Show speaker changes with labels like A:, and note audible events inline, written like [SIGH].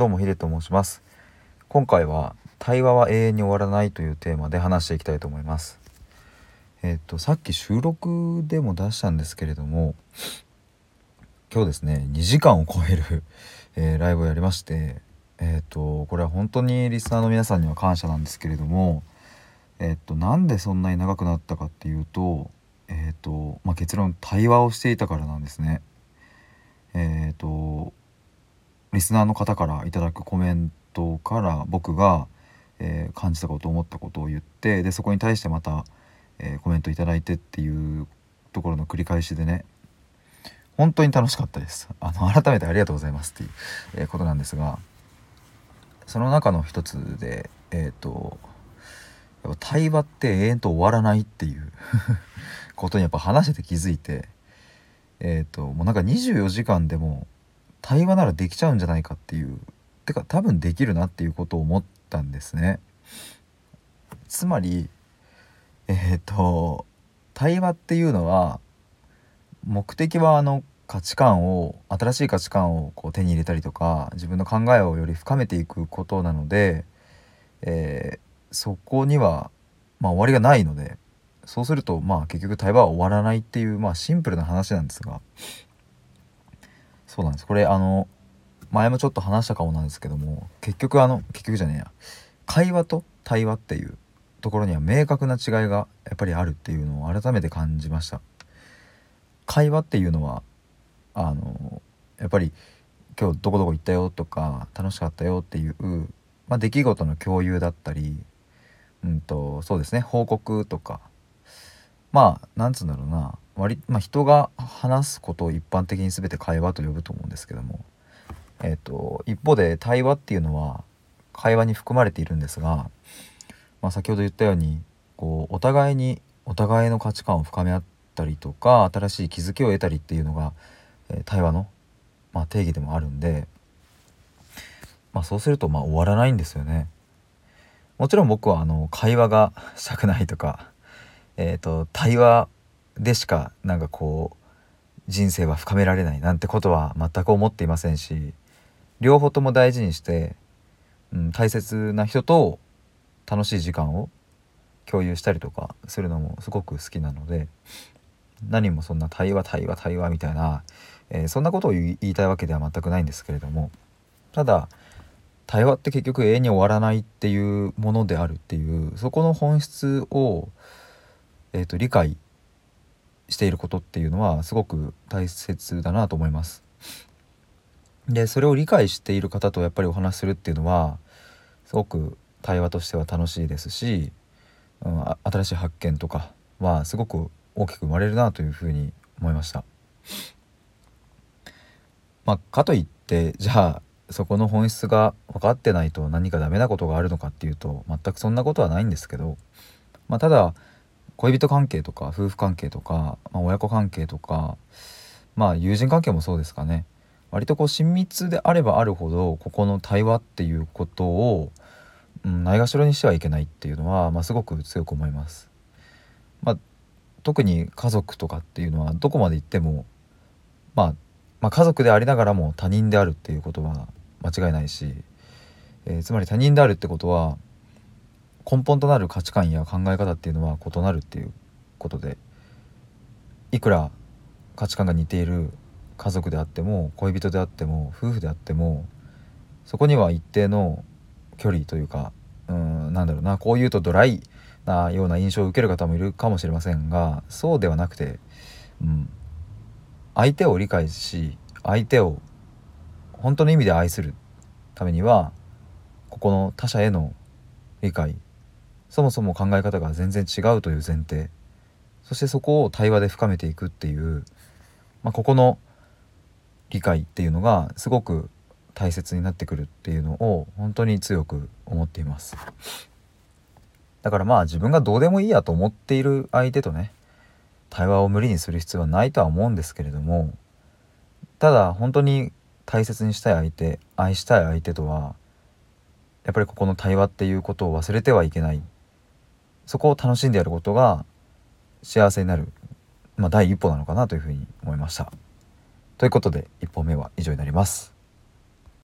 A: どうもヒデと申します。今回は対話は永遠に終わらないというテーマで話していきたいと思います。えっ、とさっき収録でも出したんですけれども今日ですね2時間を超える、えー、ライブをやりましてえっ、とこれは本当にリスナーの皆さんには感謝なんですけれどもえっ、となんでそんなに長くなったかっていうとえっ、とまあ、結論対話をしていたからなんですねえっ、とリスナーの方からいただくコメントから僕が、えー、感じたこと思ったことを言ってでそこに対してまた、えー、コメント頂いてっていうところの繰り返しでね本当に楽しかったです。あの改めてありがとうございますっていう、え、ことなんですがその中の一つでえっ、とやっぱ対話って永遠と終わらないっていう [LAUGHS] ことにやっぱ話してて気づいてえっ、ともうなんか24時間でも対話ならできちゃうんじゃないかっていうてか多分できるなっていうことを思ったんですね。つまりえっ、ー、と対話っていうのは目的はあの価値観を新しい価値観をこう手に入れたりとか自分の考えをより深めていくことなので、えー、そこには、まあ、終わりがないのでそうするとまあ結局対話は終わらないっていう、まあ、シンプルな話なんですがそうなんです。これあの前もちょっと話したかもなんですけども結局あの結局じゃねえや。会話と対話っていうところには明確な違いがやっぱりあるっていうのを改めて感じました。会話っていうのはあのやっぱり今日どこどこ行ったよとか楽しかったよっていう、まあ、出来事の共有だったりうんとそうですね報告とか。まあなんつうんだろうな。割、まあ、人が話すことを一般的に全て会話と呼ぶと思うんですけども、えーと、一方で対話っていうのは会話に含まれているんですが、まあ、先ほど言ったようにこうお互いにお互いの価値観を深め合ったりとか新しい気づきを得たりっていうのが、えー、対話の、まあ、定義でもあるんで、まあ、そうするとまあ終わらないんですよね。もちろん僕はあの会話がしたくないとか、えーと対話でしかなんかこう人生は深められないなんてことは全く思っていませんし両方とも大事にして、うん、大切な人と楽しい時間を共有したりとかするのもすごく好きなので何もそんな対話対話対話みたいな、えー、そんなことを言いたいわけでは全くないんですけれどもただ対話って結局永遠に終わらないっていうものであるっていうそこの本質を、えーと理解していることっていうのはすごく大切だなと思います。でそれを理解している方とやっぱりお話しするっていうのはすごく対話としては楽しいですし、うん、新しい発見とかはすごく大きく生まれるなというふうに思いました。まあ、かといってじゃあそこの本質が分かってないと何かダメなことがあるのかっていうと全くそんなことはないんですけど、まあ、ただ恋人関係とか夫婦関係とか、まあ、親子関係とかまあ友人関係もそうですかね割とこう親密であればあるほどここの対話っていうことを、うん、ないがしろにしてはいけないっていうのは、まあ、すごく強く思います。まあ、特に家族とかっていうのはどこまで行っても、まあ、まあ家族でありながらも他人であるっていうことは間違いないし、えー、つまり他人であるってことは根本となる価値観や考え方っていうのは異なるっていうことでいくら価値観が似ている家族であっても恋人であっても夫婦であってもそこには一定の距離というかうんなんだろうなこう言うとドライなような印象を受ける方もいるかもしれませんがそうではなくて、うん、相手を理解し相手を本当の意味で愛するためにはここの他者への理解そもそも考え方が全然違うという前提。そしてそこを対話で深めていくっていう、まあ、ここの理解っていうのがすごく大切になってくるっていうのを本当に強く思っています。だからまあ自分がどうでもいいやと思っている相手とね対話を無理にする必要はないとは思うんですけれどもただ本当に大切にしたい相手愛したい相手とはやっぱりここの対話っていうことを忘れてはいけない。そこを楽しんでやることが幸せになる、まあ、第一歩なのかなというふうに思いました。ということで1本目は以上になります。